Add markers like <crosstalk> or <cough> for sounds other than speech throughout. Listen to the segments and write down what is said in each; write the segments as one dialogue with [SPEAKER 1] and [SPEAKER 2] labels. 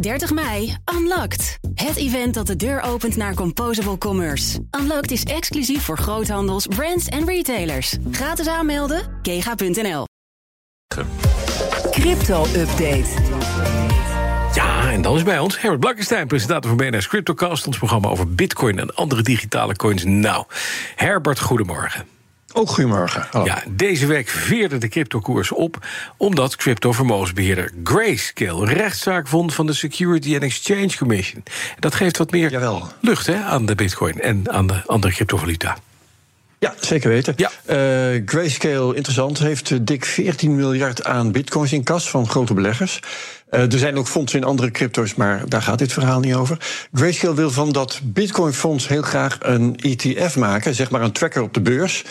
[SPEAKER 1] 30 mei, Unlocked. Het event dat de deur opent naar Composable Commerce. Unlocked is exclusief voor groothandels, brands en retailers. Gratis aanmelden, kega.nl.
[SPEAKER 2] Crypto-update.
[SPEAKER 3] Ja, en dan is bij ons Herbert Blankenstein, presentator van BNS Cryptocast... ons programma over bitcoin en andere digitale coins. Nou, Herbert, goedemorgen.
[SPEAKER 4] Ook goedemorgen. Hallo.
[SPEAKER 3] Ja, deze week veerde de cryptokoers op... omdat crypto-vermogensbeheerder Grayscale rechtszaak vond... van de Security and Exchange Commission. Dat geeft wat meer
[SPEAKER 4] Jawel.
[SPEAKER 3] lucht hè, aan de bitcoin en aan de andere cryptovaluta.
[SPEAKER 4] Ja, zeker weten.
[SPEAKER 3] Ja.
[SPEAKER 4] Eh, Grayscale, interessant, heeft eh, dik 14 miljard aan bitcoins in kas van grote beleggers. Eh, er zijn ook fondsen in andere crypto's, maar daar gaat dit verhaal niet over. Grayscale wil van dat bitcoinfonds heel graag een ETF maken, zeg maar een tracker op de beurs.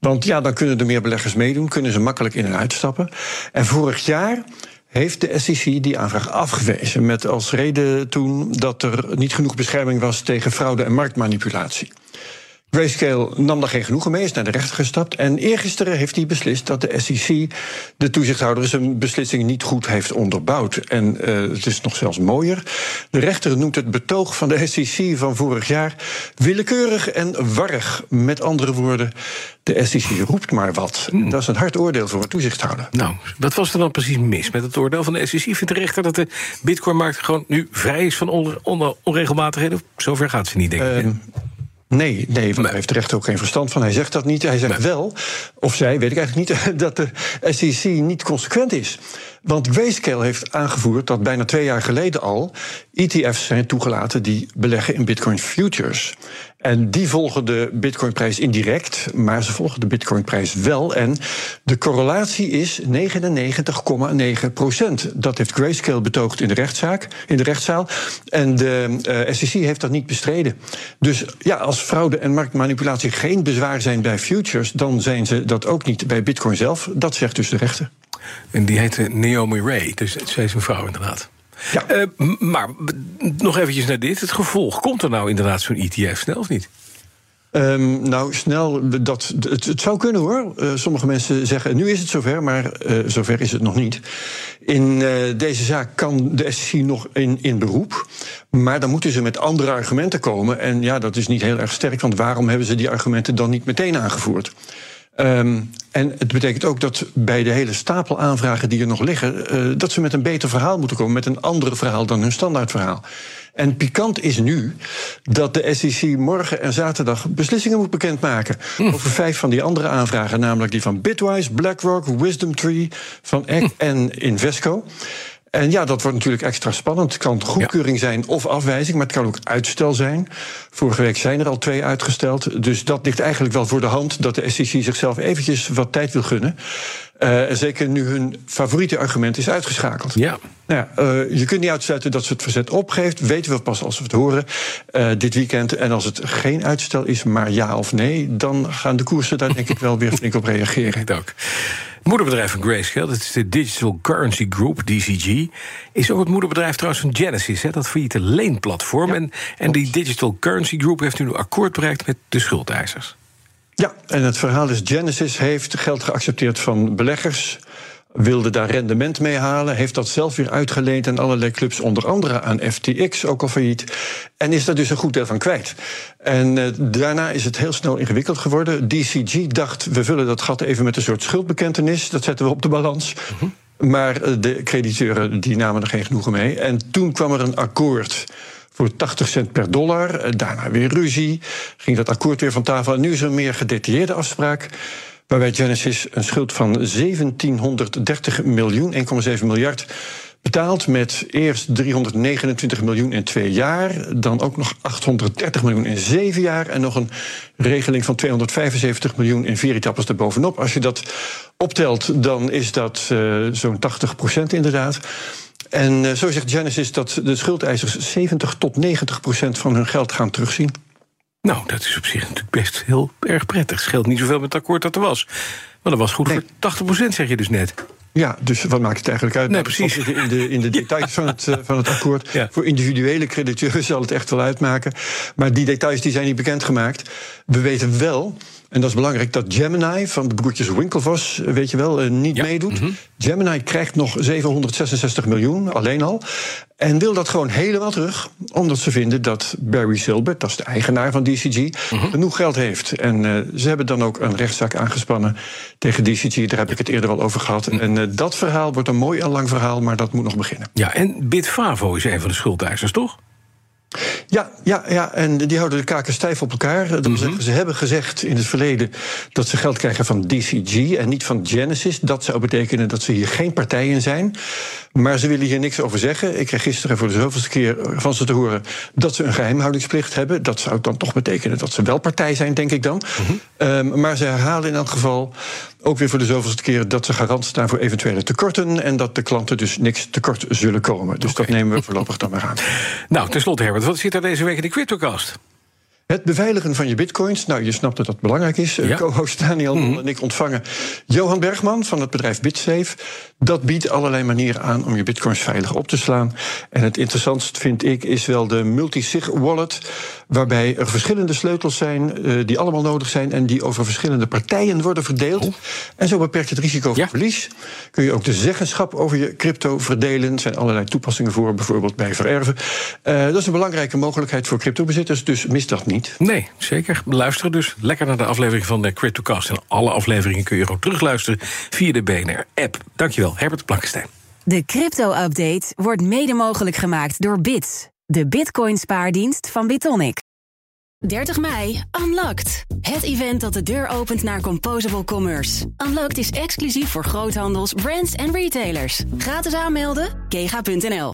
[SPEAKER 4] Want ja, dan kunnen er meer beleggers meedoen, kunnen ze makkelijk in en uitstappen. En vorig jaar heeft de SEC die aanvraag afgewezen. Met als reden toen dat er niet genoeg bescherming was tegen fraude en marktmanipulatie. Grayscale nam daar geen genoegen mee, is naar de rechter gestapt. En eergisteren heeft hij beslist dat de SEC, de toezichthouder, zijn beslissing niet goed heeft onderbouwd. En eh, het is nog zelfs mooier. De rechter noemt het betoog van de SEC van vorig jaar willekeurig en warrig. Met andere woorden, de SEC roept maar wat. Dat is een hard oordeel voor een toezichthouder.
[SPEAKER 3] Nou, wat was er dan precies mis met het oordeel van de SEC? Vindt de rechter dat de bitcoinmarkt gewoon nu vrij is van on- on- onregelmatigheden? Zover gaat ze niet, denk ik.
[SPEAKER 4] Nee, nee, want daar heeft de rechter ook geen verstand van. Hij zegt dat niet. Hij zegt wel, of zij, weet ik eigenlijk niet, <laughs> dat de SEC niet consequent is. Want Grayscale heeft aangevoerd dat bijna twee jaar geleden al ETF's zijn toegelaten die beleggen in Bitcoin futures. En die volgen de Bitcoinprijs indirect, maar ze volgen de Bitcoinprijs wel. En de correlatie is 99,9 procent. Dat heeft Grayscale betoogd in de rechtszaak, in de rechtszaal. En de eh, SEC heeft dat niet bestreden. Dus ja, als fraude en marktmanipulatie geen bezwaar zijn bij futures, dan zijn ze dat ook niet bij Bitcoin zelf. Dat zegt dus de rechter.
[SPEAKER 3] En die heette Naomi Ray, dus zij is een vrouw inderdaad.
[SPEAKER 4] Ja.
[SPEAKER 3] Eh, maar nog eventjes naar dit. Het gevolg, komt er nou inderdaad zo'n ETF snel of niet?
[SPEAKER 4] Ehm, nou, snel, dat, het, het zou kunnen hoor. Eh, sommige mensen zeggen, nu is het zover, maar eh, zover is het nog niet. In eh, deze zaak kan de SEC nog in, in beroep. Maar dan moeten ze met andere argumenten komen. En ja, dat is niet heel erg sterk, want waarom hebben ze die argumenten dan niet meteen aangevoerd? Ehm, en het betekent ook dat bij de hele stapel aanvragen die er nog liggen, eh, dat ze met een beter verhaal moeten komen, met een ander verhaal dan hun standaardverhaal. En pikant is nu dat de SEC morgen en zaterdag beslissingen moet bekendmaken over vijf van die andere aanvragen, namelijk die van Bitwise, BlackRock, WisdomTree, van Eck en Invesco. En ja, dat wordt natuurlijk extra spannend. Het kan goedkeuring zijn of afwijzing, maar het kan ook uitstel zijn. Vorige week zijn er al twee uitgesteld. Dus dat ligt eigenlijk wel voor de hand dat de SEC zichzelf eventjes wat tijd wil gunnen. Eh, zeker nu hun favoriete argument is uitgeschakeld.
[SPEAKER 3] Ja.
[SPEAKER 4] Nou ja, eh, je kunt niet uitsluiten dat ze het verzet opgeeft. Weten we pas als we het horen eh, dit weekend. En als het geen uitstel is, maar ja of nee, dan gaan de koersen daar denk ik wel weer flink op reageren. <laughs>
[SPEAKER 3] Het moederbedrijf van Grayscale, dat is de Digital Currency Group, DCG... is ook het moederbedrijf trouwens van Genesis, hè, dat failliete leenplatform. En, en die Digital Currency Group heeft nu een akkoord bereikt met de schuldeisers.
[SPEAKER 4] Ja, en het verhaal is: Genesis heeft geld geaccepteerd van beleggers. Wilde daar rendement mee halen. Heeft dat zelf weer uitgeleend aan allerlei clubs, onder andere aan FTX, ook al failliet. En is daar dus een goed deel van kwijt. En eh, daarna is het heel snel ingewikkeld geworden. DCG dacht: we vullen dat gat even met een soort schuldbekentenis. Dat zetten we op de balans. Maar eh, de crediteuren die namen er geen genoegen mee. En toen kwam er een akkoord voor 80 cent per dollar. Eh, Daarna weer ruzie. Ging dat akkoord weer van tafel. En nu is er een meer gedetailleerde afspraak. Waarbij Genesis een schuld van 1730 miljoen, 1,7 miljard. Betaalt met eerst 329 miljoen in twee jaar. Dan ook nog 830 miljoen in zeven jaar. En nog een regeling van 275 miljoen in vier etappes erbovenop. Als je dat optelt, dan is dat eh, zo'n 80 procent inderdaad. En eh, zo zegt Genesis dat de schuldeisers 70 tot 90 procent van hun geld gaan terugzien.
[SPEAKER 3] Nou, dat is op zich natuurlijk best heel erg prettig. Scheelt niet zoveel met het akkoord dat er was. Maar dat was goed
[SPEAKER 4] Nee.
[SPEAKER 3] voor 80%, zeg je dus net.
[SPEAKER 4] Ja, dus wat maakt het eigenlijk uit?
[SPEAKER 3] Nee, precies.
[SPEAKER 4] In de, in de <laughs> details van het, eh, van het akkoord.
[SPEAKER 3] Ja.
[SPEAKER 4] Voor individuele crediteuren zal het echt wel uitmaken. Maar die details die zijn niet bekendgemaakt. We weten wel En dat is belangrijk dat Gemini van de broertjes Winklevoss, weet je wel, eh, niet
[SPEAKER 3] Ja,
[SPEAKER 4] meedoet.
[SPEAKER 3] mhm.
[SPEAKER 4] Gemini krijgt nog 766 miljoen, alleen al. En wil dat gewoon helemaal terug, omdat ze vinden dat Barry Silbert, dat is de eigenaar van DCG,
[SPEAKER 3] Mhm.
[SPEAKER 4] genoeg geld heeft. En eh, ze hebben dan ook een rechtszaak aangespannen tegen DCG, daar heb ik het eerder al over gehad.
[SPEAKER 3] Mhm.
[SPEAKER 4] En eh, dat verhaal wordt een mooi en lang verhaal, maar dat moet nog beginnen.
[SPEAKER 3] Ja, en Bitfavo is een van de schuldeisers, toch?
[SPEAKER 4] Ja, ja, ja, en die houden de kaken stijf op elkaar. Dat zeggen, ze hebben gezegd in het verleden dat ze geld krijgen van DCG en niet van Genesis. Dat zou betekenen dat ze hier geen partij in zijn. Maar ze willen hier niks over zeggen. Ik kreeg gisteren voor de zoveelste keer van ze te horen dat ze een geheimhoudingsplicht hebben. Dat zou dan toch betekenen dat ze wel partij zijn, denk ik dan. Ehm, maar ze herhalen in elk geval ook weer voor de zoveelste keer dat ze garant staan voor eventuele tekorten. En dat de klanten dus niks tekort zullen komen. Dus dat nemen we voorlopig dan maar aan.
[SPEAKER 3] Nou, tenslotte Herbert, wat zit er deze week in de CryptoCast?
[SPEAKER 4] Het beveiligen van je bitcoins. Nou, je snapt dat dat belangrijk is.
[SPEAKER 3] Ja.
[SPEAKER 4] Ja. Co-host Daniel en ik ontvangen Johan Bergman van het bedrijf BitSafe. Dat biedt allerlei manieren aan om je bitcoins veilig op te slaan. En het interessantst vind ik is wel de multi-sig wallet. Waarbij er verschillende sleutels zijn eh, die allemaal nodig zijn. En die over verschillende partijen worden verdeeld. En zo beperkt je het risico van
[SPEAKER 3] Ja.
[SPEAKER 4] verlies. Kun je ook de zeggenschap over je crypto verdelen. Er zijn allerlei toepassingen voor, bijvoorbeeld bij vererven. Eh, dat is een belangrijke mogelijkheid voor cryptobezitters. Dus mis dat niet.
[SPEAKER 3] Nee, zeker. Luisteren dus lekker naar de aflevering van de CryptoCast. En alle afleveringen kun je gewoon terugluisteren via de BNR-app. Dankjewel, Herbert Blankenstein.
[SPEAKER 1] De crypto-update wordt mede mogelijk gemaakt door Bits, de Bitcoin-spaardienst van Bitonic. 30 mei, Unlocked. Het event dat de deur opent naar Composable Commerce. Unlocked is exclusief voor groothandels, brands en retailers. Gratis aanmelden, kega.nl.